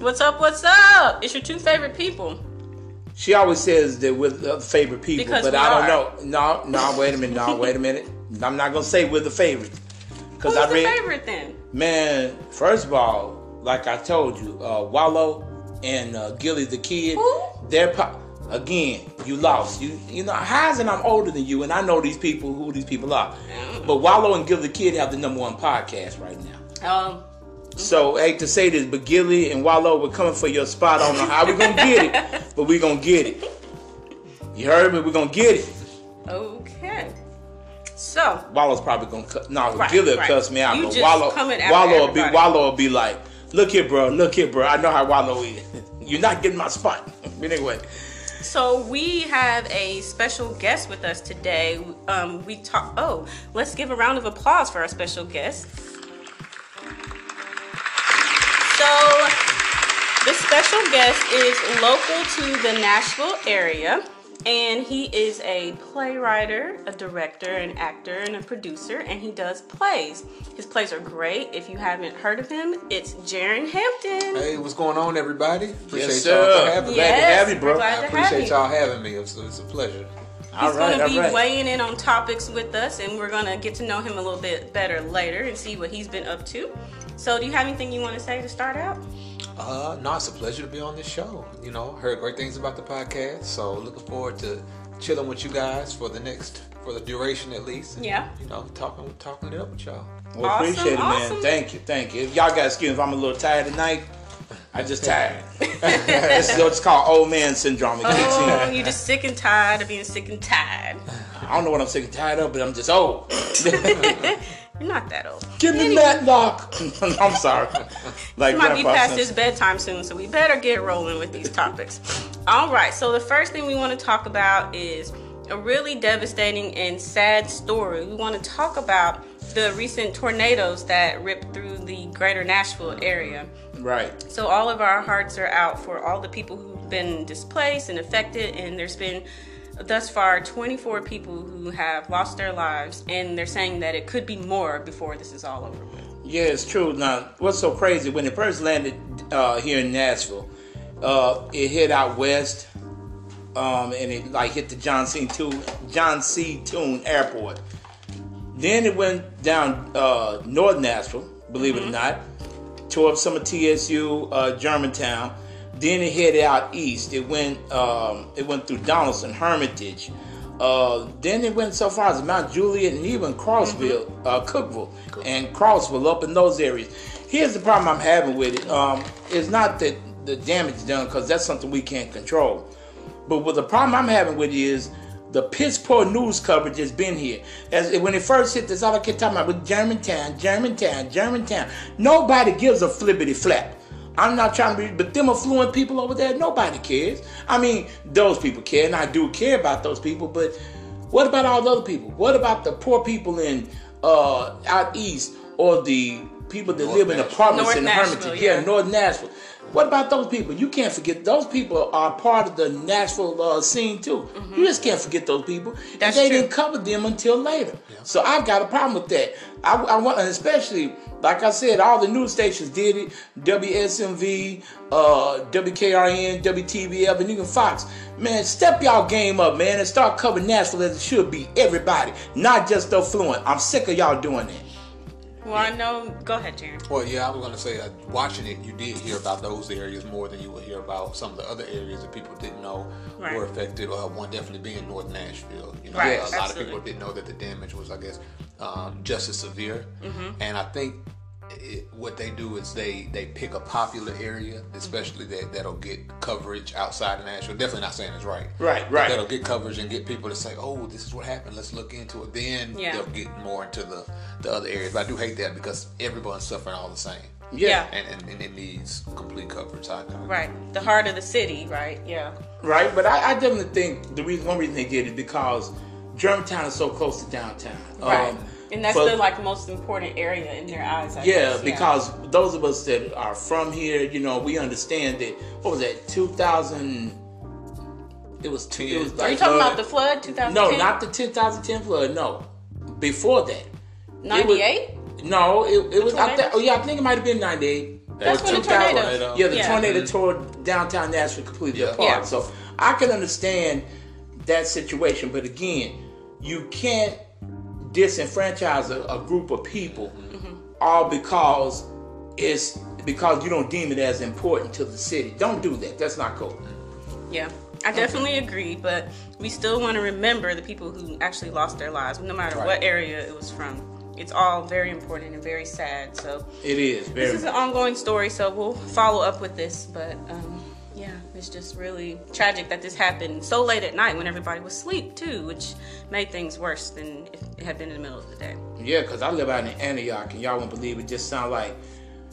What's up? What's up? It's your two favorite people. She always says that we're the favorite people, Because but I don't know. No, no, wait a minute. No, wait a minute. I'm not gonna say we're the favorite because I read. favorite then? Man, first of all, like I told you, uh, Wallo and uh, Gillie the kid, Who? they're po- again. You lost. You you know, Heisen, I'm older than you, and I know these people who these people are. But Wallo and Gillie the kid have the number one podcast right now. Um, So hate to say this, but Gillie and Wallo, we're coming for your spot. I don't know how we're gonna get it, but we're gonna get it. You heard me? We're gonna get it. okay. So, Wallo's probably gonna cut. No, Right, Gillie right. cuss me out. You but Wallo, Wallo will be. Wallo will be like, look here, bro, look here, bro. I know how Wallo is. You're not getting my spot. But anyway, so we have a special guest with us today. Um, we talk. Oh, let's give a round of applause for our special guest. So, the special guest is local to the Nashville area, and he is a playwright, a director, an actor, and a producer, and he does plays. His plays are great. If you haven't heard of him, it's Jaron Hampton. Hey, what's going on, everybody? Appreciate yes, y'all sir. for having me. Glad to Yes, have you, bro. glad I to appreciate you. y'all having me. It's, it's a pleasure. He's right, going to be right. weighing in on topics with us, and we're going to get to know him a little bit better later and see what he's been up to. So, do you have anything you want to say to start out? Uh, no, it's a pleasure to be on this show. You know, heard great things about the podcast, so looking forward to chilling with you guys for the next, for the duration at least. and, Yeah. You know, talking, talking it up with y'all. Well, Awesome, appreciate it, awesome. man. Thank you, thank you. If y'all got excuse me if I'm a little tired tonight. I just tired. this is what's called old man syndrome. Oh, you're just sick and tired of being sick and tired. I don't know what I'm sick and tired of, but I'm just old. You're not that old. Give me Matlock. I'm sorry. Like He might be past Simpson. his bedtime soon, so we better get rolling with these topics. All right, so the first thing we want to talk about is a really devastating and sad story. We want to talk about the recent tornadoes that ripped through the greater Nashville area. Right. So all of our hearts are out for all the people who've been displaced and affected, and there's been thus far 24 people who have lost their lives, and they're saying that it could be more before this is all over with. Yeah, it's true. Now, what's so crazy? When it first landed uh, here in Nashville, uh, it hit out west, um, and it like hit the John C. Tune, John C. Tune Airport. Then it went down uh, North Nashville, believe it or not, tore up some of TSU, uh, Germantown. Then it headed out east. It went um, it went through Donelson, Hermitage. Uh, then it went so far as Mount Juliet and even Crossville, uh, Cookeville, and Crossville up in those areas. Here's the problem I'm having with it. Um, it's not that the damage done because that's something we can't control. But what the problem I'm having with it is the piss poor news coverage has been here. As when it first hit, that's all I kept talking about with Germantown, Germantown, Germantown. Nobody gives a flippity flap. I'm not trying to be, but them affluent people over there, nobody cares. I mean, those people care, and I do care about those people. But what about all the other people? What about the poor people in uh, out east or the people that North live in Nashville. apartments North in Hermitage? yeah. yeah, North Nashville. What about those people? You can't forget those people are part of the Nashville uh, scene too. You just can't forget those people. Mm-hmm. That's and they true. didn't cover them until later. So I've got a problem with that. I, I want, especially like I said, all the news stations did it. WSMV, uh, WKRN, WTVF, and even Fox. Man, step y'all game up, man, and start covering Nashville as it should be. Everybody, not just the affluent. I'm sick of y'all doing that. Well, I know. Go ahead, Jaron. Well, yeah, I was going to say, uh, watching it, you did hear about those areas more than you would hear about some of the other areas that people didn't know Right. were affected. Uh, one definitely being North Nashville. You know, Right, a lot of people didn't know that the damage was, I guess, um, just as severe. Mm-hmm. And I think it, what they do is they they pick a popular area, especially that that'll get coverage outside of Nashville. Definitely not saying it's right. Right, But right. That'll get coverage and get people to say, "Oh, this is what happened. Let's look into it." Then Yeah. they'll get more into the the other areas. But I do hate that because everyone's suffering all the same Yeah. and, and, and it needs complete coverage. I, I, Right. The heart of the city, right? Yeah. Right, but I, I definitely think the reason one reason they did it because Germantown is so close to downtown. Right. Um, and that's for- the like most important area in their eyes. I yeah, guess. because those of us that are from here, you know, we understand that. What was that? Two thousand. It was two. It was Are you talking uh, about the flood, 2010? No, not the 2010 flood. No, before that. 98. No, it, it was. I tornadoes? th- oh yeah, I think it might have been 98. That's when the 2000. tornado. Yeah, the Yeah. tornado tore downtown Nashville completely Yeah. apart. Yeah. So I can understand that situation, but again, you can't disenfranchise a, a group of people all because it's because you don't deem it as important to the city. Don't do that. That's not cool. Yeah, I definitely agree, but we still want to remember the people who actually lost their lives, no matter Right. what area it was from. It's all very important and very sad. So It is very. this is an ongoing story, so we'll follow up with this. But um, it's just really tragic that this happened so late at night when everybody was asleep too, which made things worse than if it had been in the middle of the day. Yeah, because I live out in Antioch, and y'all won't believe it. Just sound like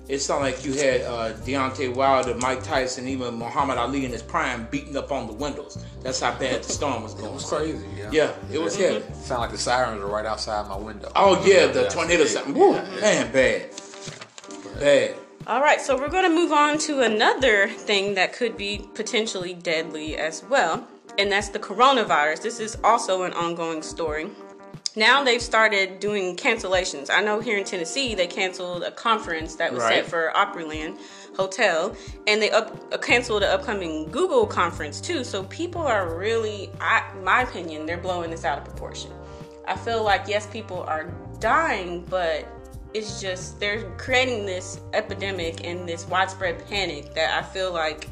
it sounded like you had uh, Deontay Wilder, Mike Tyson, even Muhammad Ali in his prime beating up on the windows. That's how bad the storm was going. It was crazy. Yeah. Yeah, it was heavy. Sound like the sirens were right outside my window. Oh yeah, the Yeah. tornado. Something. Woo, man, bad, bad. All right, so we're going to move on to another thing that could be potentially deadly as well, and that's the coronavirus. This is also an ongoing story. Now they've started doing cancellations. I know here in Tennessee they canceled a conference that was Right. set for Opryland Hotel, and they up, uh, canceled the upcoming Google conference too. So people are really, I, my opinion, they're blowing this out of proportion. I feel like yes, people are dying, but it's just they're creating this epidemic and this widespread panic that I feel like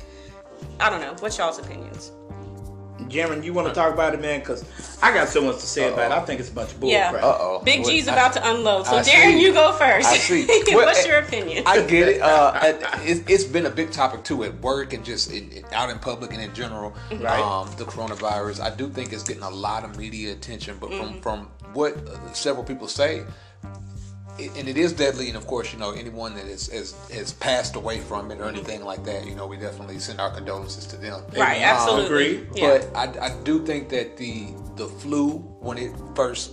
I don't know. What's y'all's opinions? Jaron, you want to talk about it, man? Because I got so much to say about it. I think it's a bunch of bull Yeah. crap. Uh-oh. Big What- G's I- about to unload. So I Darren, see. you go first. I see. What's eh, your opinion? I get it. Uh, it- it's, it's been a big topic too at work and just in, in- out in public and in general. Right. Um, the coronavirus. I do think it's getting a lot of media attention, but from from what uh, several people say, it, and it is deadly. And of course, you know anyone that has, has has passed away from it or anything like that, you know, we definitely send our condolences to them. right, Um, absolutely. agree. Yeah. But I, I do think that the the flu when it first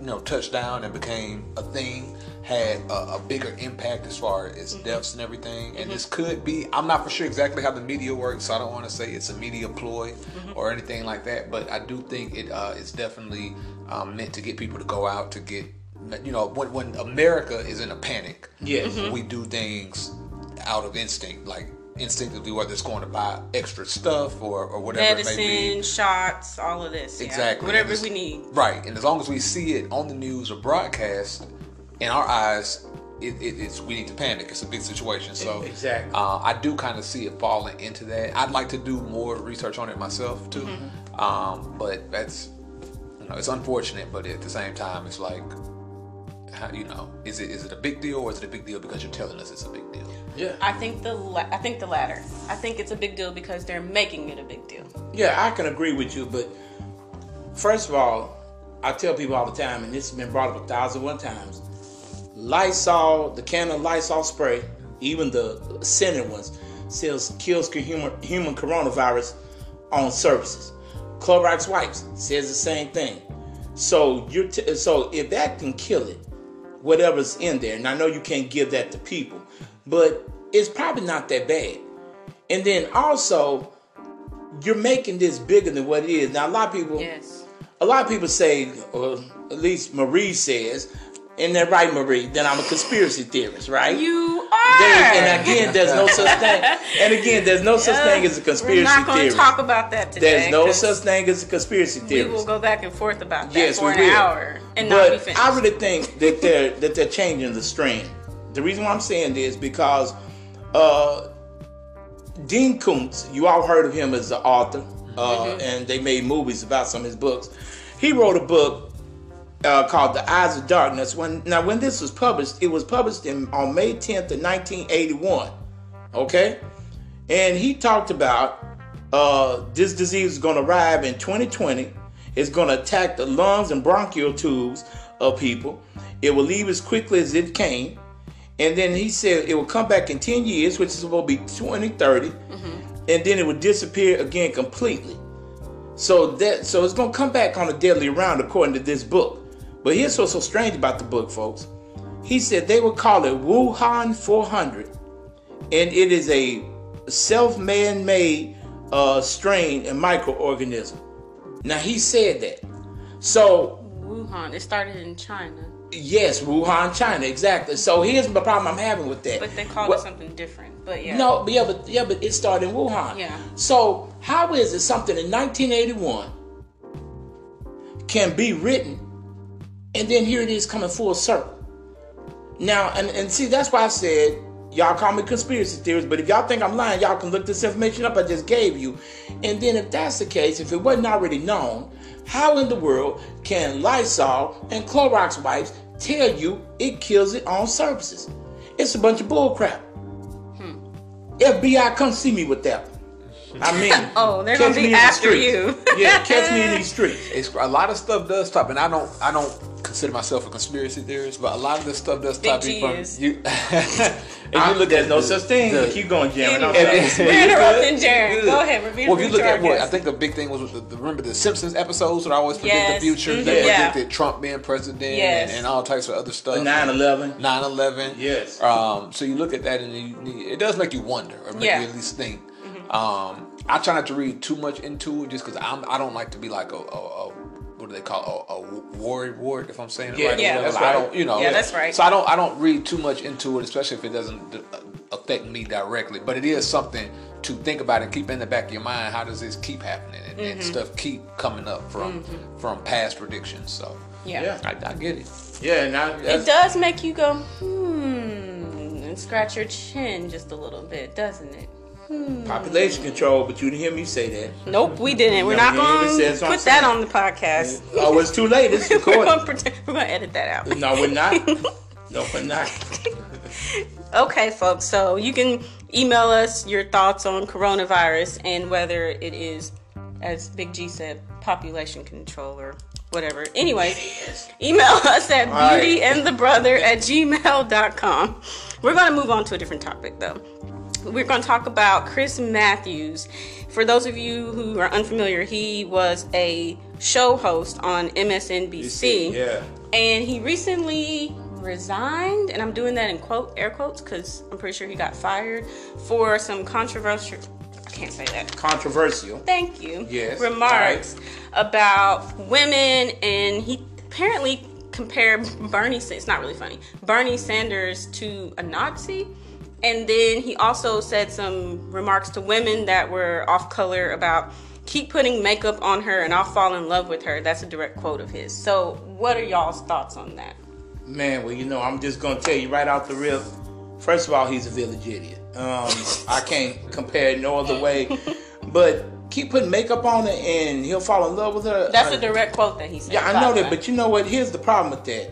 you know touched down and became a thing had a, a bigger impact as far as deaths and everything. And this could be I'm not for sure exactly how the media works, so I don't want to say it's a media ploy or anything like that. But I do think it uh, it's definitely um, meant to get people to go out to get you know when when America is in a panic, Yes. Mm-hmm. we do things out of instinct like. Instinctively, whether it's going to buy extra stuff or, or whatever it may be, Medicine, shots, all of this. yeah. Exactly. Whatever we need. Right, and as long as we see it on the news or broadcast, in our eyes, it, it, it's we need to panic. It's a big situation. So Exactly. uh, I do kind of see it falling into that. I'd like to do more research on it myself too, Mm-hmm. um, but that's you know it's unfortunate. But at the same time, it's like. How, you know, is it is it a big deal or is it a big deal because you're telling us it's a big deal? Yeah. I think the la- I think the latter. I think it's a big deal because they're making it a big deal. Yeah, I can agree with you, but first of all, I tell people all the time, and this has been brought up a thousand one times. Lysol, the can of Lysol spray, even the scented ones, says kills human human coronavirus on surfaces. Clorox wipes says the same thing. So you're t- so if that can kill it, whatever's in there, and I know you can't give that to people, but it's probably not that bad. And then also, you're making this bigger than what it is. Now, a lot of people, Yes. a lot of people say, or at least Marie says, and they're right, Marie, Then I'm a conspiracy theorist, right? You and again, there's no such thing. And again, there's no such thing as a conspiracy theory. We're not going to talk about that today. There's no such thing as a conspiracy theory. We will go back and forth about that Yes, for an will. hour and not be but finished. I really think that they're that they're changing the strain. The reason why I'm saying this because uh, Dean Koontz, you all heard of him as the author, uh, Mm-hmm. and they made movies about some of his books. He wrote a book uh, called The Eyes of Darkness. When now when this was published, it was published in, on May 10th of 1981. Okay, and he talked about uh, this disease is going to arrive in 2020. It's going to attack the lungs and bronchial tubes of people. It will leave as quickly as it came. And then he said it will come back in 10 years, which is supposed to be 2030. And then it will disappear again completely. So that so it's gonna come back on a deadly round according to this book. But here's what's so strange about the book, folks. He said they would call it Wuhan 400, and it is a self-man made uh, strain and microorganism. Now he said that. So Wuhan. It started in China. Yes, Wuhan, China, exactly. So here's the problem I'm having with that. But they call Well, it something different. But yeah. No, but yeah, but yeah, but it started in Wuhan. Yeah. So how is it something in 1981 can be written, and then here it is coming full circle? Now, and and see, that's why I said y'all call me conspiracy theorists, but if y'all think I'm lying, y'all can look this information up I just gave you, and then if that's the case, if it wasn't already known, how in the world can Lysol and Clorox wipes tell you it kills it on surfaces? It's a bunch of bullcrap. Hmm. FBI, come see me with that. One. I mean, Oh, they're gonna be me after you. yeah, catch me in these streets. It's a lot of stuff does stop, and I don't I don't consider myself a conspiracy theorist, but a lot of this stuff does stop top G you from is. you. if I- you look at no the- such thing. the- Keep going, Jeremy. I'm If- sorry. if- We're interrupting You're Go ahead, reveal Well, if you look at what I think the big thing was with the, the remember the Simpsons episodes that I always predict Yes. the future. Mhm. They Yeah. predicted Trump being president Yes. and, and all types of other stuff. 9/11. 9/11. Yes. Um, so you look at that and you, it does make you wonder, or make Yeah. you at least think. Um, I try not to read too much into it, just because I'm I don't like to be like a, a, a what do they call a, a ward ward if I'm saying it Yeah, right. yeah, whatever. that's I right. don't, you know. Yeah, that's right. So I don't I don't read too much into it, especially if it doesn't uh, affect me directly. But it is something to think about and keep in the back of your mind. How does this keep happening and, and mm-hmm. stuff keep coming up from mm-hmm. from past predictions? So Yeah. Yeah. I, I get it. Yeah, and I, It does make you go, hmm, and scratch your chin just a little bit, doesn't it? Hmm. population control, but you didn't hear me say that. Nope, we didn't. We're No, not going to put that saying. on the podcast. Oh, it's too late. It's we're recorded. going to we're going to edit that out. no, we're not. No, we're not. Okay, folks. So you can email us your thoughts on coronavirus and whether it is, as Big G said, population control or whatever. Anyways, email us at right. beautyandthebrother at gmail.com. We're going to move on to a different topic, though. We're going to talk about Chris Matthews. For those of you who are unfamiliar, he was a show host on MSNBC Yeah. and he recently resigned and i'm doing that in quote air quotes because i'm pretty sure he got fired for some controversial i can't say that Controversial. thank you Yes, remarks about women and he apparently compared bernie it's not really funny bernie sanders to a nazi and then he also said some remarks to women that were off color about keep putting makeup on her and i'll fall in love with her that's a direct quote of his so what are y'all's thoughts on that Man, well, you know, I'm just gonna tell you right off the rip. First of all, he's a village idiot. Um, I can't compare it no other way. But keep putting makeup on her, and he'll fall in love with her. That's Uh, a direct quote that he said. Yeah, I know that, way. but you know what? Here's the problem with that.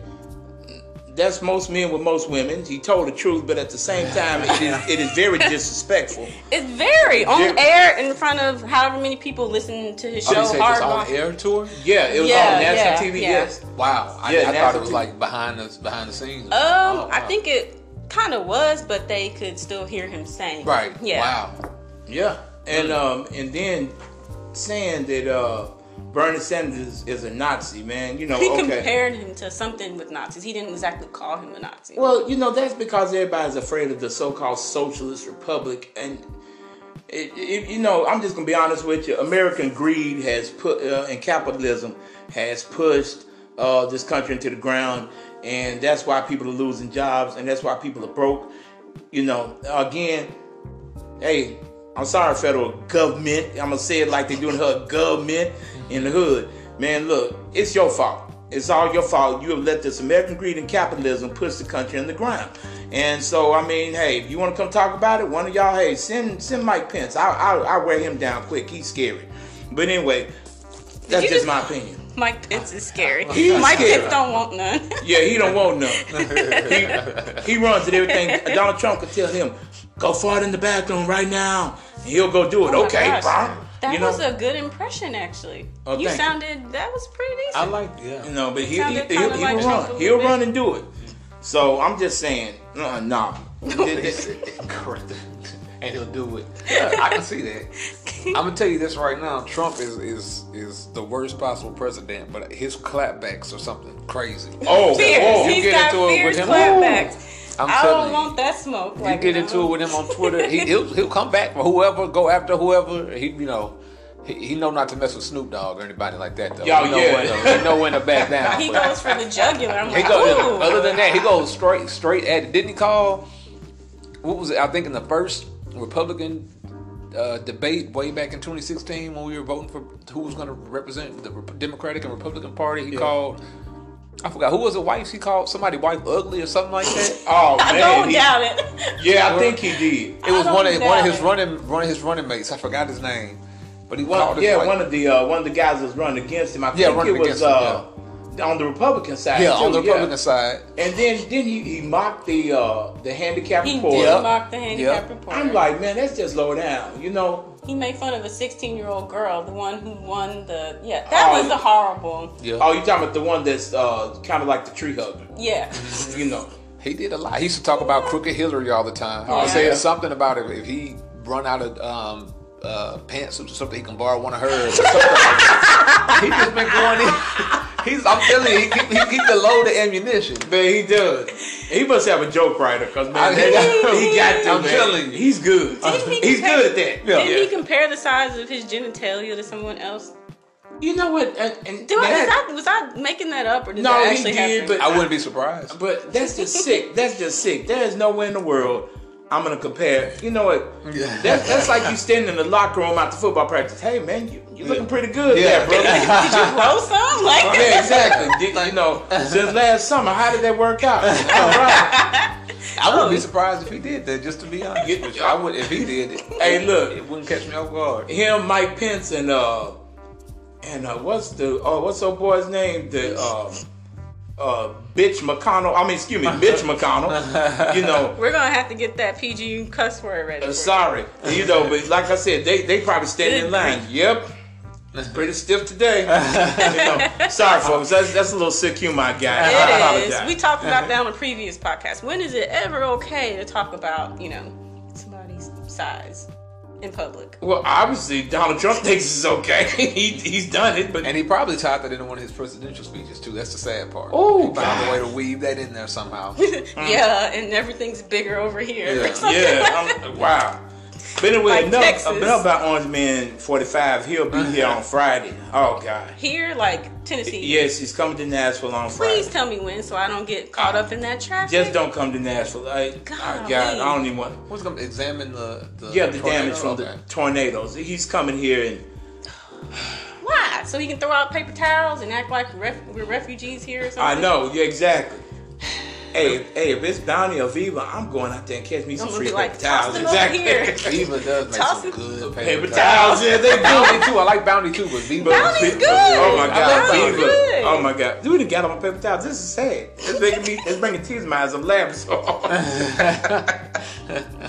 That's most men with most women. He told the truth, but at the same time, it is, it is very disrespectful. it's very on Very- air in front of however many people listen to his Oh, show. you said Hard this on air tour? Yeah, it was Yeah, on national yeah, TV. yeah. Yes. Wow, I, Yeah, I thought it was the- like behind the behind the scenes. Um, Oh, I think it kind of was, but they could still hear him saying. right. Yeah. Wow. Yeah, and um, and then saying that uh, Bernie Sanders is a Nazi, man. You know, He okay. compared him to something with Nazis. He didn't exactly call him a Nazi. Well, you know that's because everybody's afraid of the so-called socialist republic, and it, it, you know I'm just gonna be honest with you. American greed has put uh, and capitalism has pushed uh, this country into the ground, and that's why people are losing jobs, and that's why people are broke. You know, again, hey, I'm sorry, federal government. I'm gonna say it like they doing her government in the hood. Man, look, it's your fault. It's all your fault. You have let this American greed and capitalism push the country in the ground. And so, I mean, hey, if you want to come talk about it, one of y'all, hey, send send Mike Pence. I I I wear him down quick. He's scary. But anyway, that's just just- my opinion. Mike Pence is scary. He's Mike scary. Pence don't want none. Yeah, he don't want none. he, he runs at everything. Donald Trump could tell him, go fart in the bathroom right now. And he'll go do it. Oh okay, bro. That you know, was a good impression, actually. Oh, you thank you. sounded that was pretty decent. I like yeah. you know, but he, he, sounded he, kinda will like run. He'll bit. run and do it. So I'm just saying, uh, nah. Correct. and he'll do it. Yeah, I can see that. I'm gonna tell you this right now. Trump is is is the worst possible president, but his clapbacks are something crazy. Oh, Fierce. oh, you He's get got into it with fierce him? clapbacks. I'm I don't you. want that smoke. You Like, get no. into it with him on Twitter. He, he'll he'll come back for whoever, go after whoever. He you know, He, he know not to mess with Snoop Dogg or anybody like that though. Yo, he know yeah. when to, he know when to back down. He but- goes for the jugular. I'm He like, goes. ooh. Other than that, he goes straight straight at. it. Didn't he call? What was it? I think in the first Republican uh, debate way back in 2016 when we were voting for who was going to represent the Democratic and Republican Party, he Yeah. called. I forgot who was the wife. He called somebody wife ugly or something like that. Oh I man, don't he- doubt it. yeah, I think he did. It was one of one of his it. running one of his running mates. I forgot his name, but he One, called yeah, wife. one of the uh, one of the guys that was running against him. I Yeah, think running it was against him, uh, on the Republican side. yeah too, on the Republican side. And then then he, he mocked the uh, the handicap He report. did mock the handicap Yep. reporter. I'm like, man, that's just low down. You know, he made fun of a 16 year old girl, the one who won the. Yeah, that Oh, was the horrible. Yeah, oh, you talking about the one that's uh, kind of like the tree hugger? Yeah. You know, he did a lot. He used to talk about crooked Hillary all the time. Oh, He said something about it if he run out of um, uh, pantsuits or something, he can borrow one of hers. Or something like he just been going in. He's, I'm telling you, he keep, he keep the load of ammunition. man, he does. He must have a joke writer because man, I- that- he got to. I'm man. telling you. he's good. Didn't he He's compare- good at that. Yeah. Didn't he compare the size of his genitalia to someone else? You know what? And, and Do I, is that- that, was I making that up or did No, that he did, happen? but- I wouldn't be surprised. But that's just sick. That's just sick. There is nowhere in the world I'm gonna compare. You know what? Yeah. That, that's like you standing in the locker room after football practice. Hey man, you you looking pretty good Yeah. there, bro. did you grow some? Like, yeah, exactly. Did, you know, since last summer, how did that work out? All right. I wouldn't be surprised if he did that. Just to be honest, with you. I would if he did it. Hey, look. it wouldn't catch me off guard. Him, Mike Pence, and uh, and uh, what's the oh, what's old boy's name? The um, uh, bitch McConnell. I mean, excuse me, bitch McConnell. You know, We're gonna have to get that PG cuss word ready. Uh, sorry, you know, but like I said, they they probably standing in line. Yep, That's pretty stiff today. you know, sorry, folks, that's that's a little sick humor I got. I It is. apologize. We talked about that on a previous podcast. When is it ever okay to talk about, you know, somebody's size in public? well, obviously, Donald Trump thinks it's okay. he he's done it, but And he probably tied that into one of his presidential speeches too. That's the sad part. Oh, he found a way to weave that in there somehow. Yeah, and everything's bigger over here. Yeah. yeah, I'm, wow. But anyway, Like enough, Texas. enough about Orange Man 45. He'll be here on uh-huh. Friday. Oh God. Here, like Tennessee. Yes, he's coming to Nashville on Friday. Please tell me when so I don't get caught up in that traffic. Just don't come to Nashville. I, oh, God, I don't even want. Who's gonna examine the, the Yeah, the tornado? damage from the tornadoes. He's coming here and Why? So he can throw out paper towels and act like ref- we're refugees here or something? I know, yeah, exactly. Hey, if, hey, if it's Bounty or Viva, I'm going out there and catch me some free be paper towels. them over here. Exactly. Viva does make Toss some it- good paper paper, towels, yeah, they do. Bounty too. I like Bounty too, but Viva. Bounty's good. Oh my god, love Viva. Good. Oh my god. Dude, got on my paper towels. This is sad. It's making me it's bringing tears to my eyes. I'm laughing so hard.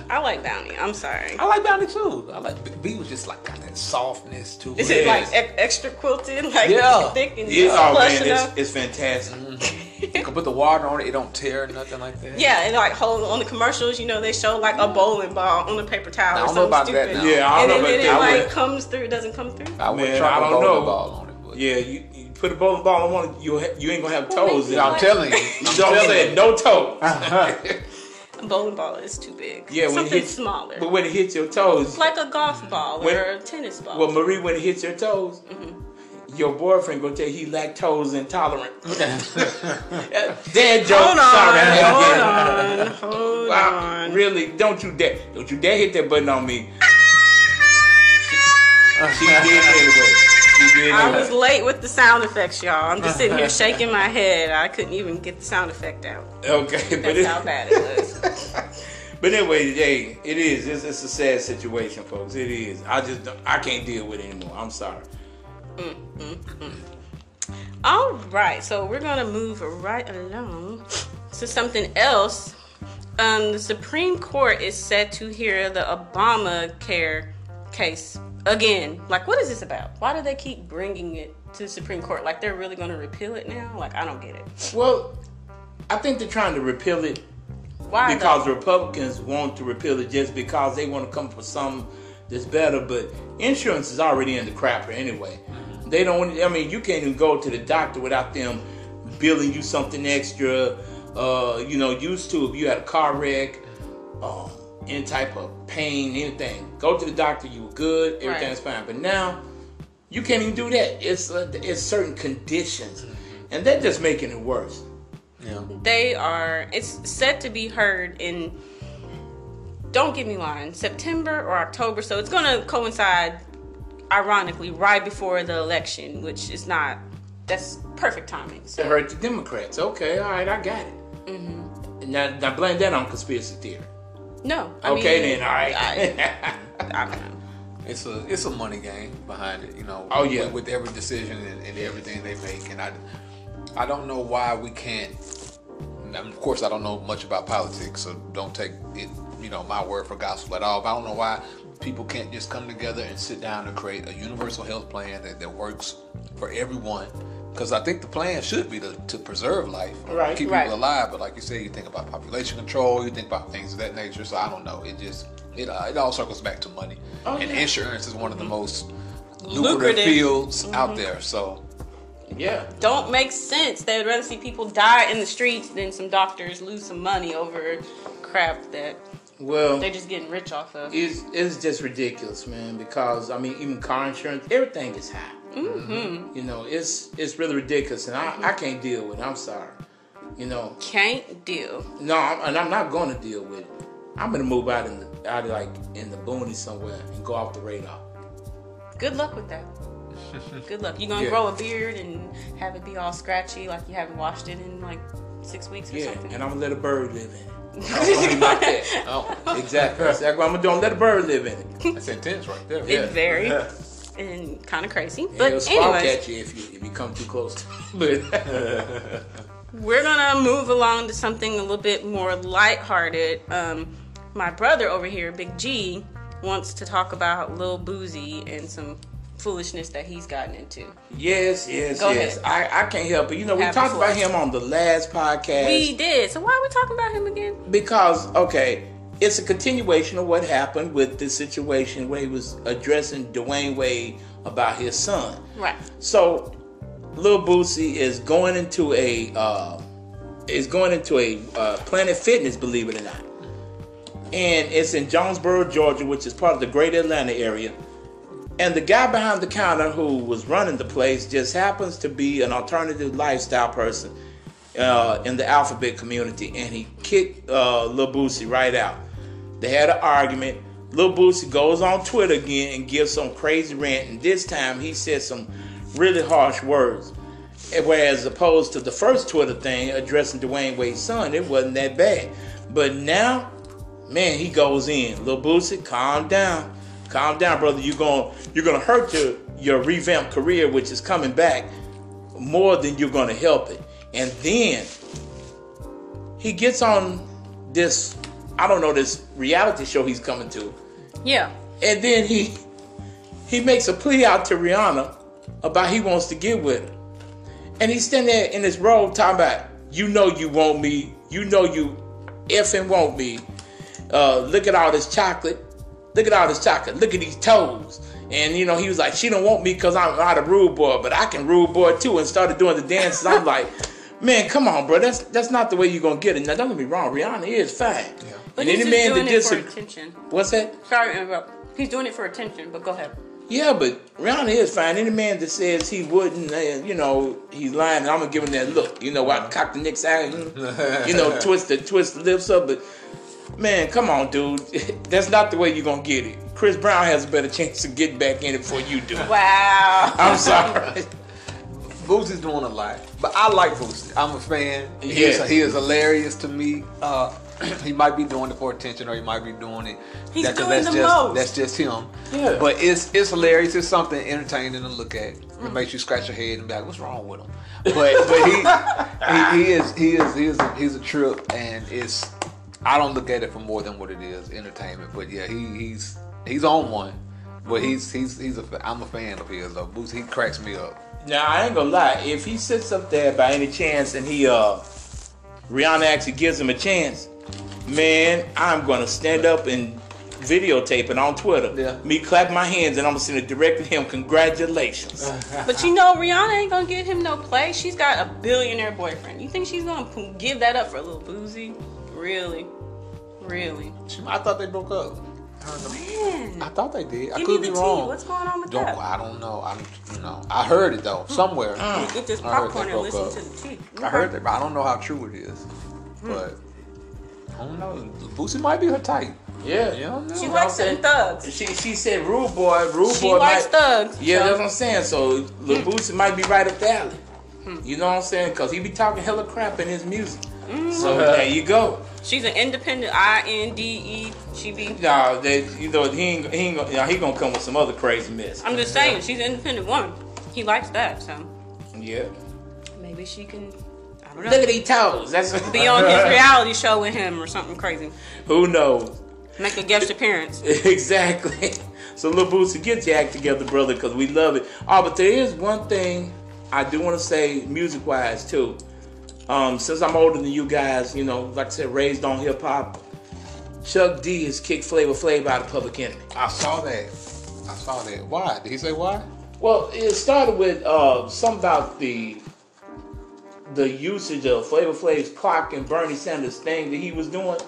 I like Bounty. I'm sorry. I like Bounty too. I like Viva's just like got that softness to Is it. it Yes. like e- extra quilted, like Yeah. thick and It's, oh man, it's, it's fantastic. Mm-hmm. You can put the water on it; it don't tear, nothing like that. Yeah, and like hold on the commercials, you know, they show like a bowling ball on a paper towel I or don't know something about stupid. that now. Yeah, I and don't know then about it that. I like comes through, doesn't come through. I would Man, try I a don't bowling know. ball on it. But Yeah, you, you put a bowling ball on one, you you ain't gonna have Well, toes. maybe I'm it. telling you. You I'm know what I'm telling saying? you. No toes. A bowling ball is too big. Yeah, when it something hits- smaller, but when it hits your toes, It's like a golf ball When- or a tennis ball. well, Marie, when it hits your toes, Mm-hmm. Your boyfriend gonna tell you he lactose intolerant. Dad joke. hold on, Sorry, hold to on, hold Wow, on. really? Don't you dare! Don't you dare hit that button on me. She, she did anyway. She did I anyway. was late with the sound effects, y'all. I'm just sitting here shaking my head. I couldn't even get the sound effect out. okay, but it, how bad it was. but anyway, hey, it is. It's, it's a sad situation, folks. It is. I just don't, I can't deal with it anymore. I'm sorry. Mm, mm, mm. All right, so we're gonna move right along to something else. Um, the Supreme Court is set to hear the Obamacare case again. Like, what is this about? Why do they keep bringing it to the Supreme Court? Like, they're really gonna repeal it now? Like, I don't get it. Well, I think they're trying to repeal it Why? because though? Republicans want to repeal it just because they want to come for something that's better. But insurance is already in the crapper anyway. They don't. I mean, you can't even go to the doctor without them billing you something extra. Uh, you know, used to if you had a car wreck, um, any type of pain, anything, go to the doctor. You were good, everything's fine. But now You can't even do that. It's uh, it's certain conditions, and they're just making it worse. Yeah. They are. It's set to be heard in. Don't get me lying, September or October. So it's going to coincide, ironically, right before the election, which is not. That's perfect timing. To So hurt the Democrats. Okay, all right, I got it. Mm-hmm. Now, now blame that on conspiracy theory. no. I Okay, mean, then, all right. I, I don't know. It's a it's a money game behind it, you know. Oh, yeah. with, with every decision and, and everything they make, and I I don't know why we can't. Of course, I don't know much about politics, so don't take it, you know, my word for gospel at all. But I don't know why people can't just come together and sit down and create a universal health plan that, that works for everyone. Because I think the plan should be to, to preserve life, uh, Right. keep Right. people alive. But like you say, you think about population control, you think about things of that nature. So I don't know. It just it uh, it all circles back to money, Oh, and yeah. insurance is one of the mm-hmm. most lucrative, Lucrative. fields out mm-hmm. there. So yeah. Don't make sense. They would rather see people die in the streets than some doctors lose some money over crap that Well, they're just getting rich off of. it's, it's just ridiculous, man. Because I mean, even car insurance, everything is high. Mm-hmm. You know, it's it's really ridiculous, and I, I can't deal with it. I'm sorry. You know, Can't deal. no, I'm, and I'm not going to deal with it. I'm gonna move out in the out of like in the boonies somewhere and go off the radar. Good luck with that. Good luck. You're gonna Yeah. grow a beard and have it be all scratchy like you haven't washed it in like six weeks or Yeah, something? and I'm gonna let a bird live in it. I'm gonna be like that. oh, Exactly. That's exactly what I'm gonna do. I'm gonna let a bird live in it. that's intense right there. Yeah. It's very and kind of crazy. But But It'll spark anyways, at you if you if you come too close to it. But we're gonna move along to something a little bit more lighthearted. Um, my brother over here, Big G, wants to talk about Lil Boosie and some foolishness that he's gotten into. yes, yes, Go yes. ahead. I, I can't help it. You know, we Have talked about him on the last podcast. We did. So why are we talking about him again? because okay, it's a continuation of what happened with the situation where he was addressing Dwyane Wade about his son. Right. So, Lil Boosie is going into a uh, is going into a uh, Planet Fitness, believe it or not, and it's in Jonesboro, Georgia, which is part of the Greater Atlanta area. And the guy behind the counter who was running the place just happens to be an alternative lifestyle person uh, in the alphabet community, and he kicked uh, Lil Boosie right out. They had an argument. Lil Boosie goes on Twitter again and gives some crazy rant, and this time he said some really harsh words. Whereas opposed to the first Twitter thing addressing Dwyane Wade's son, it wasn't that bad. But now, man, he goes in. Lil Boosie, calm down, calm down, brother. You're gonna you're gonna hurt your your revamped career, which is coming back more than you're gonna help it. And then he gets on this I don't know this reality show he's coming to, Yeah. and then he he makes a plea out to Rihanna about he wants to get with her, and he's standing there in his robe talking about you know you want me, you know you if effing want me. Uh, look at all this chocolate, look at all this chocolate, look at these toes. And you know he was like, she don't want me because I'm not a rude boy, but I can rude boy too. And started doing the dances. I'm like, man, come on, bro. That's that's not the way you're gonna get it. Now don't get me wrong, Rihanna is fine. But and he's any just man doing that it for disagree, attention. what's that? Sorry interrupt. He's doing it for attention, but go ahead. Yeah, but Rihanna is fine. Any man that says he wouldn't, uh, you know, he's lying. I'm gonna give him that look. You know, I cock the next eye, you know, twist the twist the lips up. But man, come on, dude, that's not the way you're gonna get it. Chris Brown has a better chance of getting back in it before you do. Wow. I'm sorry. Boosie's doing a lot, but I like Boosie. I'm a fan. He, is, Yeah. he is hilarious to me. Uh, he might be doing it for attention, or he might be doing it. He's that- doing that's the just, most. That's just him. Yeah. But it's it's hilarious. It's something entertaining to look at. It makes you scratch your head and be like, "What's wrong with him?" But but he, he he is he is he is a, he's a trip, and it's I don't look at it for more than what it is, entertainment. But yeah, he he's he's on one. But he's he's he's a fa- I'm a fan of his though. Boosie, he cracks me up. Now I ain't gonna lie. If he sits up there by any chance and he uh Rihanna actually gives him a chance, man, I'm gonna stand up and videotape it on Twitter. Yeah. Me clap my hands and I'm gonna send it directly to him. Congratulations. But you know, Rihanna ain't gonna give him no play. She's got a billionaire boyfriend. You think she's gonna give that up for a little Boosie? Really? Really? I thought they broke up. Man. I thought they did. I could me be the wrong. tea. What's going on with Don't, that? I don't know. I don't, you know. I heard it though somewhere. Mm. Get this I heard popcorn and listen up. to the tea. I heard that, but I don't know how true it is. Hmm. But I don't know. Boosie might be her type. Yeah. You don't know. She know likes what I'm thugs. She she said rude boy, rude She boy likes might, thugs. Yeah, so- that's what I'm saying. So Lil Boosie hmm. might be right up the alley. You know what I'm saying? Because he be talking hella crap in his music. So there you go. She's an independent I N D E. She be. No, they, you know he ain't, he ain't gonna, you know, he gonna come with some other crazy mess. I'm just saying, she's an independent woman. He likes that, so Yeah. maybe she can. I don't know. Look at these toes. That's Be on his reality show with him or something crazy. Who knows? Make a guest appearance. exactly. So Lil Boosie, get your act together, brother, because we love it. Oh, but there is one thing I do want to say, music wise too. Um, since I'm older than you guys, you know, like I said, raised on hip hop. Chuck D has kicked Flavor Flav out of Public Enemy. I saw that. I saw that. Why? Did he say why? Well, it started with uh, something about the the usage of Flavor Flav's clock and Bernie Sanders thing that he was doing,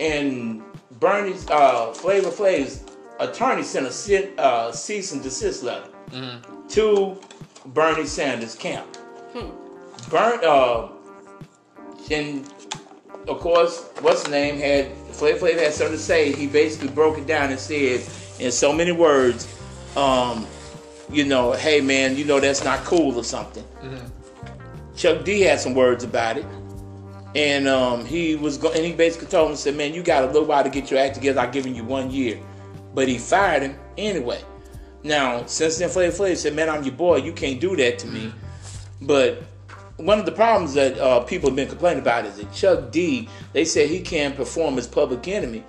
and Bernie's uh, Flavor Flav's attorney sent a sit, uh, cease and desist letter to Bernie Sanders camp. Hmm. Burn, uh, and of course, what's the name had Flavor Flav had something to say. He basically broke it down and said in so many words, um, you know, hey man, you know that's not cool or something. Chuck D had some words about it, and um, he was go- and he basically told him, said, man, you got a little while to get your act together. I've given you one year, but he fired him anyway. Now, since then, Flavor Flav said, man, I'm your boy. You can't do that to me. But one of the problems that uh, people have been complaining about is that Chuck D, they said he can't perform as Public Enemy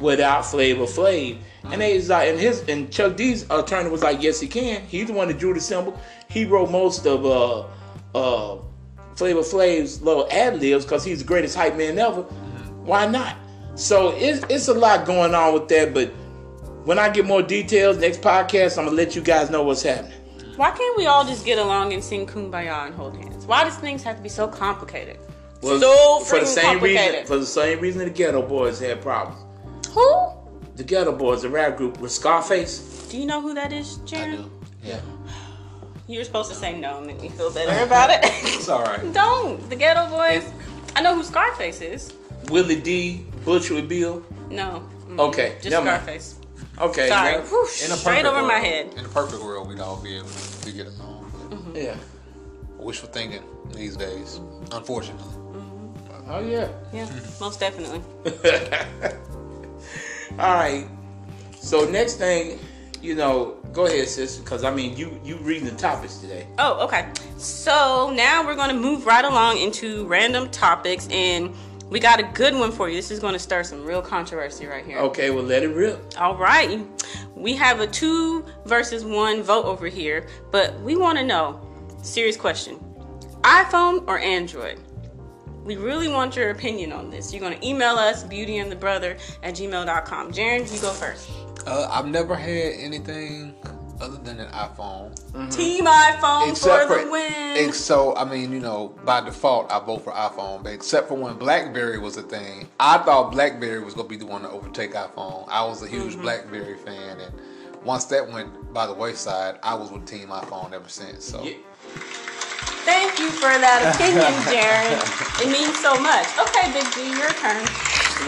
without Flavor Flav. And they was like, and his and Chuck D's attorney was like, yes, he can. He's the one that drew the symbol. He wrote most of uh, uh, Flavor Flav's little ad libs because he's the greatest hype man ever. Why not? So it's it's a lot going on with that. But when I get more details next podcast, I'm gonna let you guys know what's happening. Why can't we all just get along and sing Kumbaya and hold hands? Why does things have to be so complicated? Well, so for the same complicated. reason, for the same reason the Geto Boys had problems. Who? The Geto Boys, the rap group with Scarface. Do you know who that is, I do. Yeah. You were supposed to say no and make me feel better about it. It's all right. Don't. The Geto Boys. I know who Scarface is. Willie D, Bushwick Bill. No. Mm, Okay, Just never mind. Scarface. Okay, Sorry. yeah. Whew, In a straight perfect over my head. In a perfect world, we'd all be able to get along. But yeah. Wishful thinking these days, unfortunately. Oh yeah. Yeah, most definitely. All right. So next thing, you know, go ahead, sis, because I mean, you you reading the topics today. Oh, okay. So now we're going to move right along into random topics, and we got a good one for you. This is going to start some real controversy right here. Okay, well let it rip. All right. We have a two versus one vote over here, but we want to know serious question iPhone or Android? We really want your opinion on this. You're going to email us, beautyandthebrother at gmail.com. Jaren, you go first. Uh, I've never had anything other than an iPhone. Team iPhone Except for for, the win. ex- so I mean, you know, by default, I vote for iPhone. But except for when BlackBerry was a thing, I thought BlackBerry was gonna be the one to overtake iPhone. I was a huge Mm-hmm. BlackBerry fan, and once that went by the wayside, I was with Team iPhone ever since. So Yeah. Thank you for that opinion, Jaren. it means so much. Okay, Big D, your turn.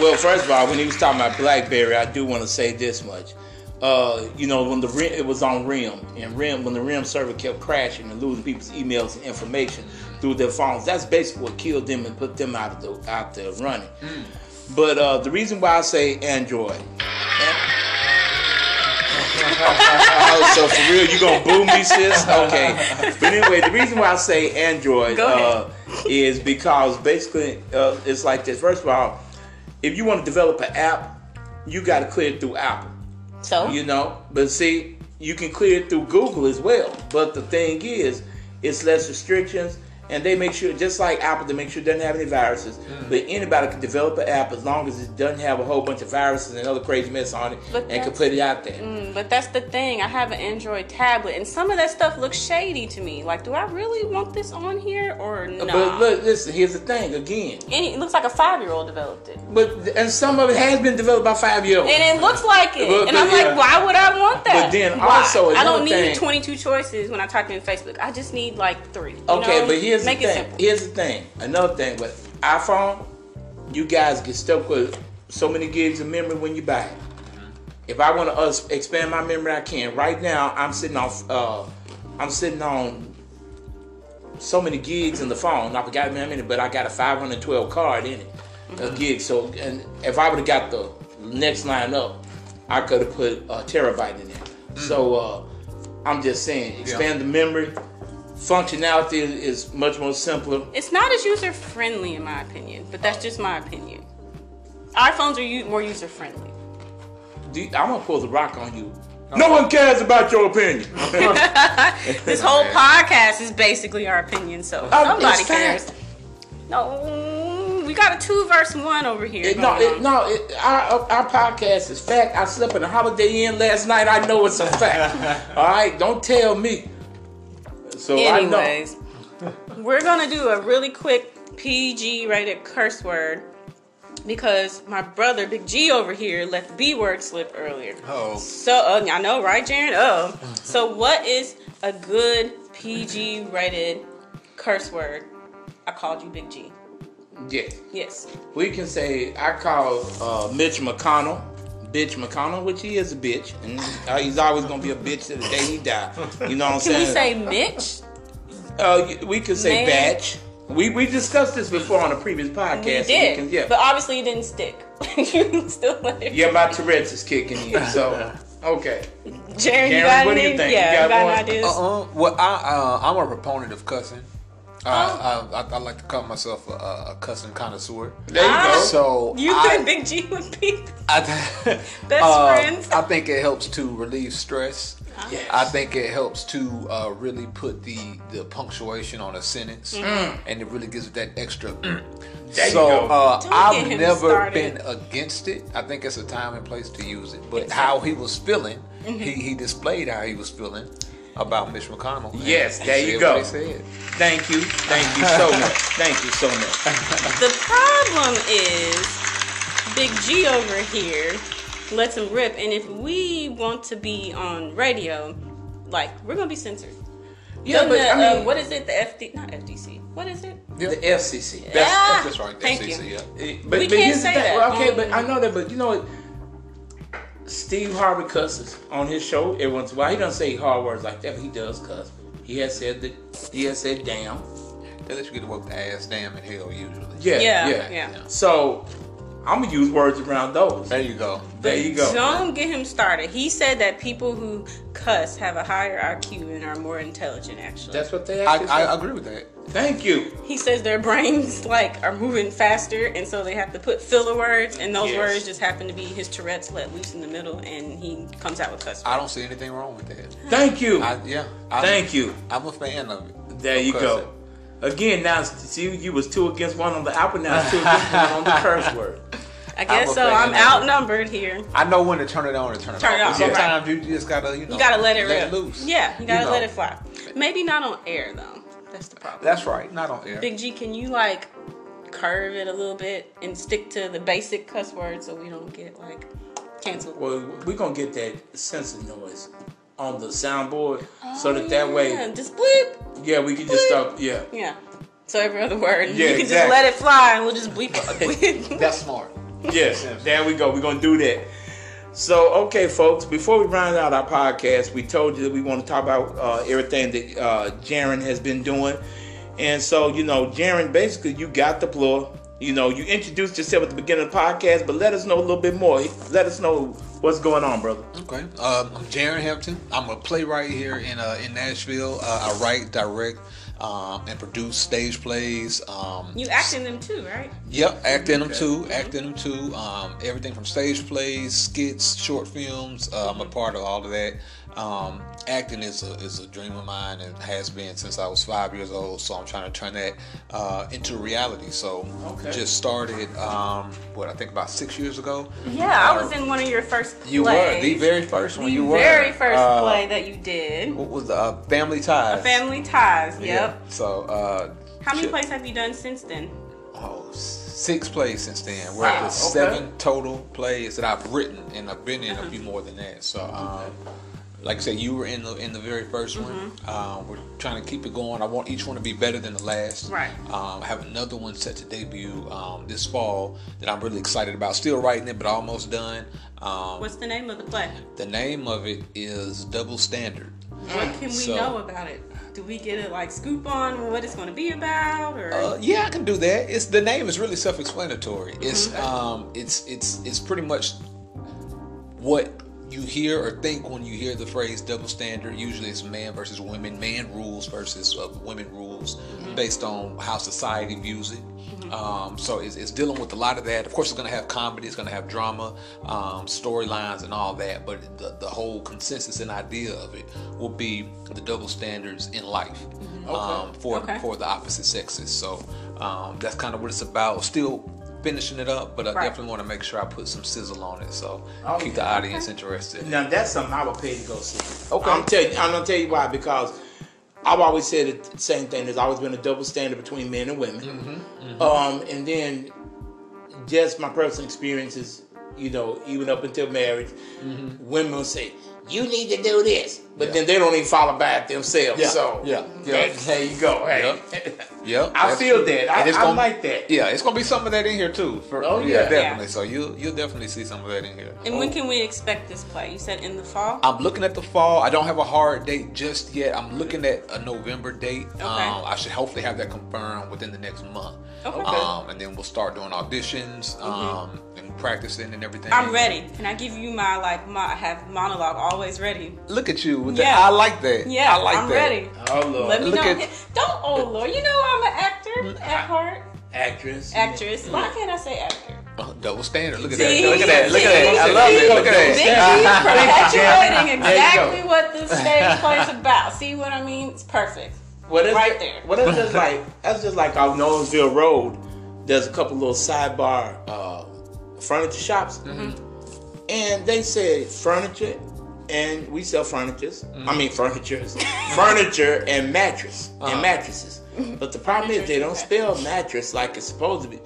Well, first of all, when he was talking about BlackBerry, I do want to say this much. Uh, you know, when the rim, it was on RIM, and RIM, when the RIM server kept crashing and losing people's emails and information through their phones, that's basically what killed them and put them out of the out the running. But uh, the reason why I say Android. Oh, so for real, you gonna boo me, sis? Okay. But anyway, the reason why I say Android uh, is because basically uh, it's like this. First of all, if you want to develop an app, you got to clear it through Apple. So, You know, but see, you can clear it through Google as well. But the thing is, it's less restrictions and they make sure, just like Apple, they make sure it doesn't have any viruses. Mm. But anybody can develop an app as long as it doesn't have a whole bunch of viruses and other crazy mess on it, But and can put it out there. Mm, But that's the thing. I have an Android tablet, and some of that stuff looks shady to me. Like, do I really want this on here or not? But look, listen. Here's the thing. Again, it looks like a five-year-old developed it, but and some of it has been developed by five year olds. and it looks like it. But- and but I'm yeah. like, why would I want that? But then Why? also I don't need thing- 22 choices when I type in Facebook. I just need like three. Okay, know? but here's Make the it thing. simple. Here's the thing. Another thing with iPhone, you guys get stuck with so many gigs of memory when you buy it. If I want to us expand my memory, I can. Right now, I'm sitting off. Uh, I'm sitting on so many gigs in the phone. I forgot how many, but I got a 512 card in it, a gig. So, and if I would have got the next line up, I could have put a terabyte in there. So, uh, I'm just saying, expand the memory. Functionality is, is much more simpler. It's not as user friendly in my opinion, but that's just my opinion. iPhones are u- more user friendly. I'm gonna pull the rock on you. No one cares about your opinion. This whole podcast is basically our opinion, so somebody it's cares. fact. No, we got a two verse one over here. It- no, going it, on. no, it, our, our podcast is fact. I slept in a Holiday Inn last night. I know it's a fact. All right, don't tell me. So Anyways, we're gonna do a really quick PG rated curse word because my brother Big G over here let the B word slip earlier. Oh. So uh, I know, right, Jaren? Oh. So what is a good PG rated curse word? I called you Big G. Yeah, Yes. we can say I call uh, Mitch McConnell. Bitch McConnell, which he is a bitch, and uh, he's always gonna be a bitch to the day he die. You know what I'm saying? Can we saying? say Mitch? Uh, we could say Man. batch. We we discussed this before on a previous podcast. We so did, can- yeah. but obviously it didn't stick. you still let it. yeah, my Tourette's is kicking in. So okay. Jaren, you got what do you think? You Yeah, got you got, one? ideas? Uh-uh. Well, I, uh, I'm a proponent of cussing. Oh. Uh, I, I, I like to call myself a, a cussing connoisseur. There you go. So You I, and Big G would be I, best uh, friends. I think it helps to relieve stress. Yes. I think it helps to uh, really put the the punctuation on a sentence, and it really gives it that extra. There you so go. uh, Don't get I've never started. been against it. I think it's a time and place to use it. But how he was feeling, Mm-hmm. he, he displayed how he was feeling about Mitch McConnell. Yes, there you go. what he said. Thank you. Thank you so much. Thank you so much. The problem is Big G over here lets him rip, and if we want to be on radio, like we're gonna be censored. Yeah, Doesn't but the, I uh, mean, what is it? The FD, not FDC. What is it? the FCC. That's, Ah, that's right. thank FCC, you. yeah. But, We but can't say thing. that Well, okay, on- but I know that. But you know what? Steve Harvey cusses on his show every once in a while. He doesn't say hard words like that, but he does cuss. He has said that. He has said damn. They let you get to work the ass damn in hell usually. Yeah, Yeah, yeah, yeah. So I'm gonna use words around those. There you go. There you go. Don't get him started. He said that people who cuss have a higher IQ and are more intelligent. Actually, That's what they I, actually I say. agree with that. Thank you. he says their brains like are moving faster, and so they have to put filler words, and those Yes. words just happen to be his Tourette's let loose in the middle, and he comes out with cuss. I don't see anything wrong with that. Thank you. I, yeah. I'm, Thank you. I'm a fan of it. There you go. Again, now see you was two against one on the apple. Now it's two against one on the curse word. I guess I'm so. I'm outnumbered here. I know when to turn it on and turn it Turn it off. off, But Sometimes you just gotta, you know, You gotta let it rip. loose. Yeah, you gotta know. let it fly. Maybe not on air though. That's the problem. That's right. Not on air. Big G, can you like curve it a little bit and stick to the basic cuss words so we don't get like canceled? Well, we're gonna get that sensor noise on the soundboard oh, so that that way, Oh, Yeah, just bleep. Yeah, we can just stop. Yeah. Yeah. So every other word, Yeah, you can exactly. just let it fly, and we'll just bleep. it. That's smart. Yes, there we go. We're gonna do that. So, okay, folks. Before we round out our podcast, we told you that we want to talk about uh, everything that uh, Jaren has been doing, and so you know, Jaren, basically, you got the floor. You know, you introduced yourself at the beginning of the podcast, but let us know a little bit more. Let us know what's going on, brother. Okay. Um, I'm Jaren Hampton. I'm a playwright here in uh, in Nashville. Uh, I write, direct, um, and produce stage plays. Um, you act in them too, right? Yep, act in them too. Act in them too. Um, everything from stage plays, skits, short films. Uh, I'm a part of all of that. Um, acting is a is a dream of mine and has been since I was five years old. So I'm trying to turn that uh, into reality. So Okay. just started um, what I think about six years ago. Yeah, I Uh, was in one of your first plays. You were the very first one. The you were very first Uh, play that you did. What was the uh, Family Ties? Family Ties. Yep. Yeah. So uh, How many shit. plays have you done since then? Oh, six plays since then. We're Wow, up to okay. seven total plays that I've written, and I've been in a few more than that. So, um, like I said, you were in the in the very 1st one. Um, we're trying to keep it going. I want each one to be better than the last. Right. Um, I have another one set to debut um, this fall that I'm really excited about. Still writing it, but almost done. Um, What's the name of the play? the name of it is Double Standard. What can we So- know about it? Do we get a like scoop on what it's going to be about, or Uh, yeah, I can do that. It's the name is really self-explanatory. It's um, it's it's it's pretty much what you hear or think when you hear the phrase double standard. Usually, it's man versus women, man rules versus uh, women rules, based on how society views it. Um, so it's, it's dealing with a lot of that. Of course, it's going to have comedy, it's going to have drama, um, storylines, and all that. But the, the whole consensus and idea of it will be the double standards in life um, for Okay. for the opposite sexes. So um, that's kind of what it's about. Still finishing it up, but I Right. definitely want to make sure I put some sizzle on it. So Oh, keep the yeah. audience interested. Now that's something I would pay to go see. Okay. I'm tell you, I'm gonna tell you why because I've always said the same thing. There's always been a double standard between men and women. Mm-hmm, Um, and then just my personal experiences, you know, even up until marriage, women will say, "You need to do this," but Mm-hmm. Yeah. then they don't even follow by it themselves. Yeah, So yeah, yeah. that- there you go. Hey. Yep, I feel true. that. I- And it's I gonna- like that. Yeah, it's gonna be some of that in here too. For, Oh, yeah, yeah. definitely. So you you'll definitely see some of that in here. and when can we expect this play? You said in the fall. I'm looking at the fall. I don't have a hard date just yet. I'm looking at a November date. Okay. Um, I should hopefully have that confirmed within the next month. Okay. Um, and then we'll start doing auditions um, and practicing and everything. I'm ready. Can I give you my like my I have monologue always ready? Look at you. With Yeah. that. I like that. Yeah, I like I'm that. ready. Oh Lord, Let me Look know. at- Don't oh Lord, you know I'm an actor at heart. actress, Actress. Why can't I say actor? Oh, double standard. Look at See? that. Look at that. Look at that. I love it. Look at Vicky that. perpetuating There you go. exactly what the stage play is about. See what I mean? It's perfect. Well, that's Right there. Well, that's just like that's just like off Nolensville Road. There's a couple little sidebar uh, furniture shops, mm-hmm. and they said furniture, and we sell furnitures. I mm-hmm. mean furnitures, furniture and mattress and uh-huh. mattresses. Mm-hmm. But the problem is they don't spell mattress like it's supposed to be.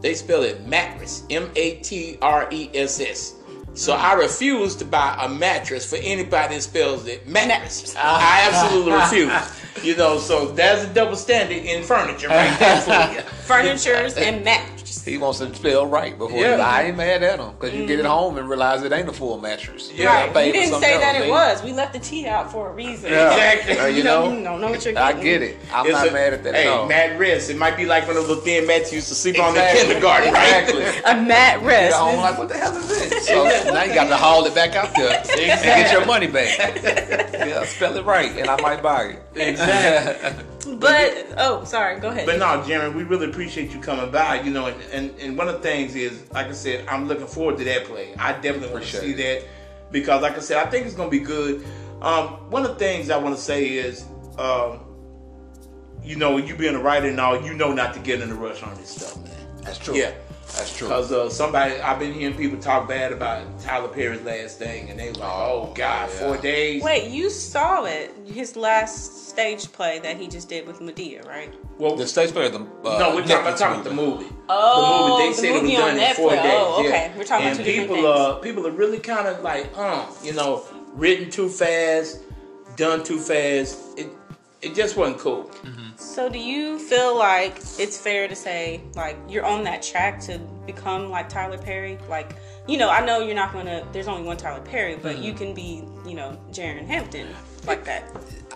They spell it mattress, M A T R E S S. So I refuse to buy a mattress for anybody that spells it mattress. I absolutely refuse. You know, so that's a double standard in furniture right there for you. Furnitures and mattresses. He wants to spell right before. Yeah. I ain't mad at him because you get it home and realize it ain't a full mattress. Yeah. Right. You didn't say that it man. was. We left the tea out for a reason. Yeah. Exactly. Uh, you You know, know, you don't know what you're getting. I get it. I'm It's not a- mad at that Hey, at all. mat rest. It might be like one of those little thin mats you used to sleep on in Exactly. kindergarten, right? Exactly. A mat Get rest. home like, what the hell is this? So now you got to haul it back out there and get your money back. yeah, spell it right, and I might buy it. Exactly. But oh, sorry. Go ahead. But no, Jeremy, we really appreciate you coming by. You know, and, and, and one of the things is, like I said, I'm looking forward to that play. I definitely want to Appreciate see that because, like I said, I think it's going to be good. Um, one of the things I want to say is, um, you know, you being a writer and all, you know not to get in a rush on this stuff, man. That's true. Yeah. That's true. Because uh, somebody, I've been hearing people talk bad about Tyler Perry's last thing, and they were like, oh, Oh, God, yeah. four days. Wait, you saw it? His last stage play that he just did with Madea, right? Well, The stage play of the uh, no, we're talking, about talking the movie. movie. Oh, the movie. They the said it was done on in four days. Oh, yeah. okay. We're talking and about two different people, things. uh, people are really kind of like, uh, you know, written too fast, done too fast. It, it just wasn't cool. So, do you feel like it's fair to say, like, you're on that track to become like Tyler Perry? Like, you know, I know you're not gonna. There's only one Tyler Perry, but Mm-hmm. you can be, you know, Jaren Hampton like that.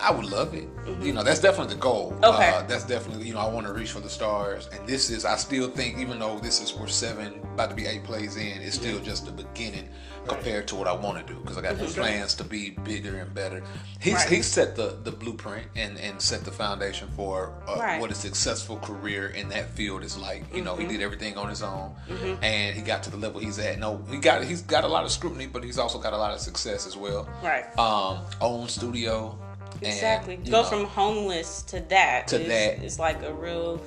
I would love it. You know, that's definitely the goal. Mm-hmm. Okay. Uh, that's definitely, you know, I want to reach for the stars. And this is, I still think, even though this is where seven, about to be eight plays in, it's still just the beginning compared to what I want to do because I got plans to be bigger and better. He's Right. he's set the, the blueprint and, and set the foundation for uh, Right. what a successful career in that field is like. You know, Mm-hmm. he did everything on his own, and he got to the level he's at. No, he got he's got a lot of scrutiny, but he's also got a lot of success as well. Right. Um, own studio. And, Exactly. you Go know, from homeless to that. To is- that. It's like a real.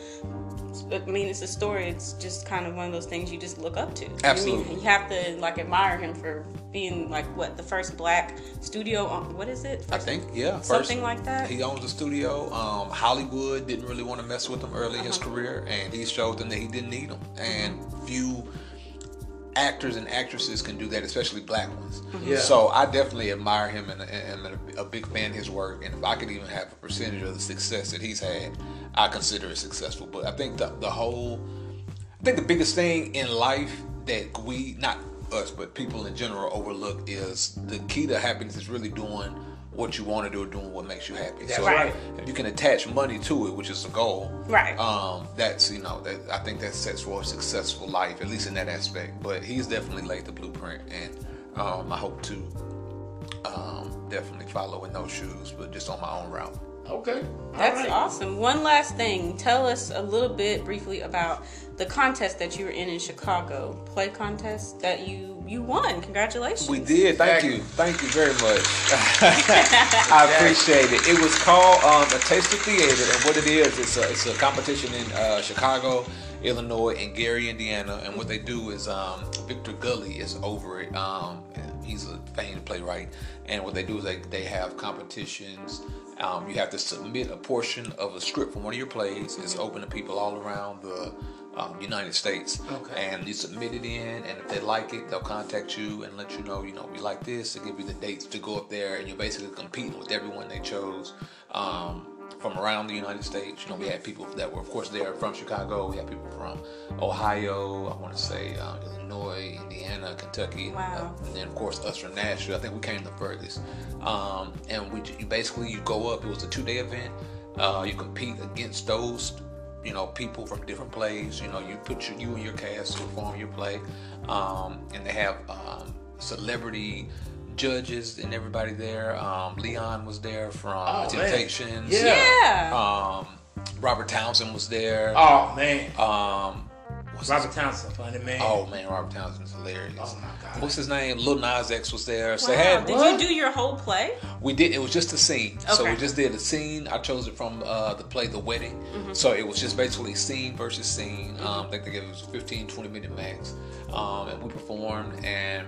I mean, it's a story. It's just kind of one of those things you just look up to. I mean, Absolutely. you have to like admire him for being like what the first black studio. On, what is it? I think, yeah. First, Something like that? He owns a studio. Um, Hollywood didn't really want to mess with him early in his Uh-huh. career, and he showed them that he didn't need them. And few actors and actresses can do that, especially black ones. Mm-hmm. Yeah. So I definitely admire him and, and I'm a, a big fan of his work. And if I could even have a percentage of the success that he's had, I consider it successful. But I think the, the whole, I think the biggest thing in life that we, not us, but people in general overlook is the key to happiness is really doing what you want to do or doing what makes you happy. That's so right. if you can attach money to it, which is the goal, Right. Um, that's you know, that, I think that sets for a successful life, at least in that aspect. But he's definitely laid the blueprint, and um, I hope to um, definitely follow in those shoes, but just on my own route. Okay. That's All right. awesome. One last thing. Tell us a little bit briefly about the contest that you were in in Chicago. Play contest that you you won. Congratulations. We did. Thank Exactly. you. Thank you very much. I appreciate it. It was called um, a Taste of Theater, and what it is, it's a, it's a competition in uh, Chicago, Illinois, and Gary, Indiana. And what they do is um, Victor Gully is over it. Um, he's a famed playwright, and what they do is they, they have competitions. Um, you have to submit a portion of a script from one of your plays. It's open to people all around the um, United States. Okay. And you submit it in, and if they like it, they'll contact you and let you know, you know, we like this. They give you the dates to go up there, and you're basically competing with everyone they chose um, from around the United States. You know, we had people that were, of course, there from Chicago. We had people from Ohio. I want to say uh, Illinois, Indiana, Kentucky, Wow. and then of course us from Nashville. I think we came the furthest. Um, and we you basically you go up. It was a two day event. Uh, you compete against those you know people from different plays. You know you put your, you and your cast to perform your play, um, and they have um, celebrity judges and everybody there. Um, Leon was there from Oh, man. Temptations. Yeah. Yeah. Um, Robert Townsend was there. Oh man. Um, what's Robert Townsend, funny man. Oh man, Robert Townsend's hilarious. Oh, my God. What's his name? Lil Nas X was there. So wow. they had, Did What? you do your whole play? we did. It was just a scene. So we just did a scene. I chose it from uh, the play The Wedding. Mm-hmm. So it was just basically scene versus scene. Um, I think they gave us 15, 20 minute max. Um, and we performed, and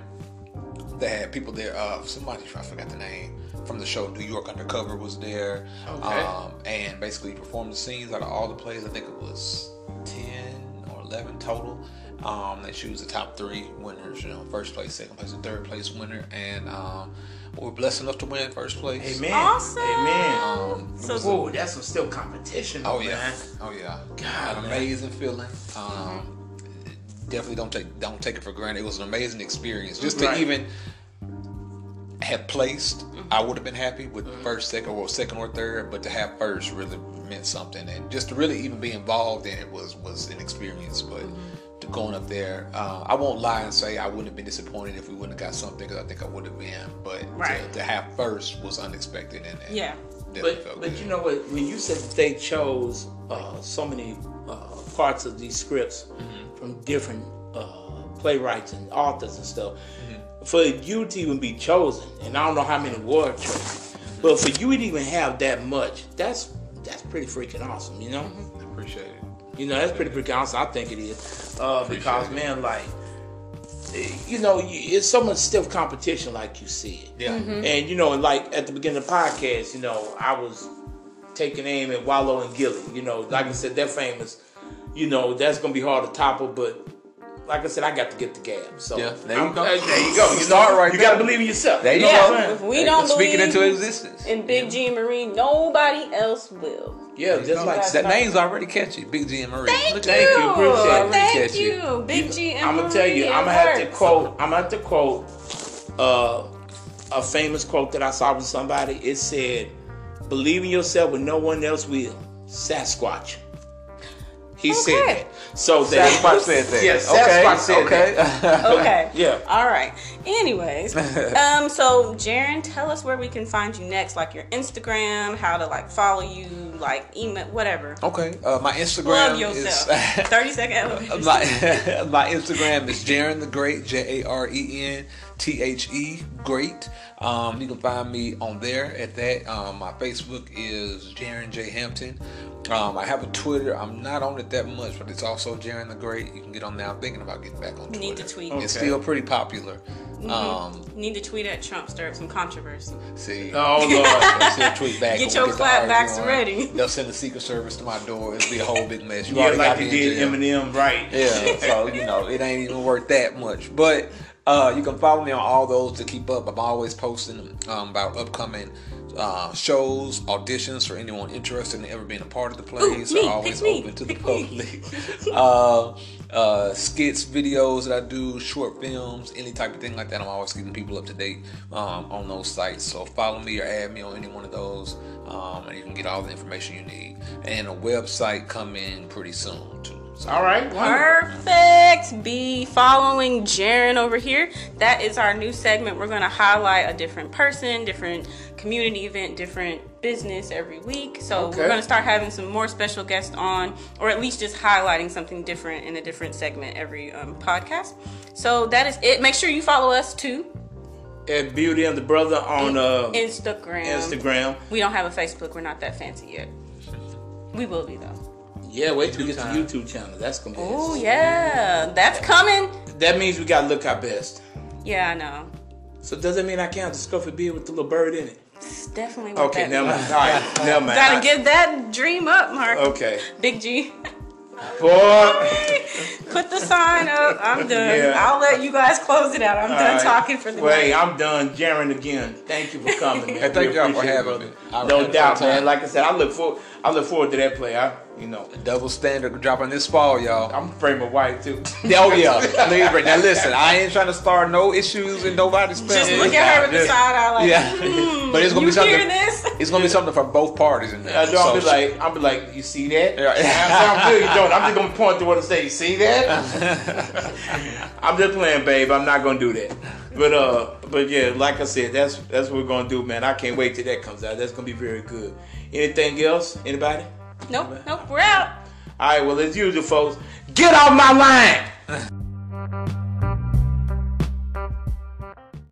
they had people there. Uh, somebody I forgot the name from the show New York Undercover was there. Okay. Um, and basically performed the scenes out of all the plays. I think it was ten or eleven total. Um, they choose the top three winners. You know, first place, second place, and third place winner. And um, we were blessed enough to win first place. Amen. Awesome. Amen. Um, So- Whoa, that's some still competition. Oh though, yeah, man. oh yeah, God, an amazing feeling. Um, Definitely don't take don't take it for granted. It was an amazing experience. Just to Right. even have placed, I would have been happy with first, second, or second or third, but to have first really meant something, and just to really even be involved in it was was an experience. But to going up there, uh, I won't lie and say I wouldn't have been disappointed if we wouldn't have got something because I think I would have been. But Right. to, to have first was unexpected, and, and Yeah. But but good. you know what? When you said that they chose uh, so many uh, parts of these scripts Mm-hmm. From different uh, playwrights and authors and stuff, Mm-hmm. for you to even be chosen, and I don't know how many were chosen, but for you to even have that much, that's that's pretty freaking awesome. You know, I appreciate it. you know that's pretty freaking awesome. I think it is uh, because it. man, like. You know, it's so much stiff competition, like you said. Yeah. And you know, like at the beginning of the podcast, you know, I was taking aim at Wallo and Gillie. You know, like I said, they're famous. You know, that's gonna be hard to topple, but like I said, I got to get the gab. So Yeah, there you go. uh, there you go. You Start know, right You there. gotta believe in yourself. There you know go. what I'm saying? If we don't Speaking believe into existence. in Big G and Marine, nobody else will. Yeah, just like that name's already catchy. Big G and Marie. Thank Look you. Thank you, appreciate it. Thank Appreciate you. you. Big G and I'm gonna tell you, I'm gonna have to quote. I'm gonna have to quote uh, a famous quote that I saw from somebody. It said, Believe in yourself when no one else will. Sasquatch. He said Okay. that. So that Sasquatch said that. Yeah, Sasquatch said okay. that. Okay. Yeah. All right. Anyways, um, so Jaren, tell us where we can find you next, like your Instagram, how to like follow you, like email, whatever. Okay. Uh, my Plug Instagram yourself. is Thirty second elevator. my my Instagram is Jaren the Great, J A R E N T H E Great. Um, you can find me on there at that. Um, my Facebook is Jaren J Hampton. Um, I have a Twitter. I'm not on it that much, but it's also Jaren the Great. You can get on there. I'm thinking about getting back on Twitter. Need to tweet. Okay. It's still pretty popular. Um, Need to tweet at Trump, stir up some controversy. see. Oh Lord. They'll still tweet back Get your we to clapbacks arguing. ready. They'll send the Secret Service to my door. It'll be a whole big mess. You yeah, like got you did. Eminem, right? Yeah, so you know it ain't even worth that much. But uh, you can follow me on all those to keep up. I'm always posting um, about upcoming uh, shows, auditions for anyone interested in ever being a part of the plays. Ooh, me, always open to the public. uh, uh, skits, videos that I do, short films, any type of thing like that. I'm always keeping people up to date um, on those sites. So follow me or add me on any one of those, um, and you can get all the information you need. And a website coming pretty soon too. All right. Wonderful. Perfect. Be following Jaren over here. That is our new segment. We're going to highlight a different person, different community event, different business every week. So Okay. we're going to start having some more special guests on, or at least just highlighting something different in a different segment every um, podcast. So that is it. Make sure you follow us too. At Beauty and the Brother on uh, Instagram. Instagram. We don't have a Facebook. We're not that fancy yet. We will be though. Yeah, wait till we get the time. YouTube channel. That's gonna be. Oh yeah, that's coming. That means we gotta look our best. Yeah, I know. So does that mean I can't have the scruffy beard with the little bird in it? It's definitely what Okay, that never mind. All right, never mind. Gotta I- give that dream up, Mark. Okay. Big G. Boy. Put the sign up. I'm done. Yeah. I'll let you guys close it out. I'm All done right. talking for the day. Wait, night. I'm done. Jaren again. Thank you for coming, man. Thank y'all for having me. No doubt, man. Like I said, I look forward. I look forward to that play. I, you know, Double standard dropping this fall, y'all. I'm afraid my wife too. oh yeah, Libra. Now listen, I ain't trying to start no issues in nobody's family. Just look at her with the side eye like, Yeah, hmm, but it's gonna you be something. this? It's gonna be something for both parties in there. I don't be like, I'll be like, you see that? Yeah. That sounds good. You don't. I'm just gonna point to what and say, you see that? I'm just playing, babe. I'm not gonna do that. But uh, but yeah, like I said, that's that's what we're gonna do, man. I can't wait till that comes out. That's gonna be very good. Anything else? Anybody? Nope, nope, we're out. All right. Well, as usual, folks, get off my line.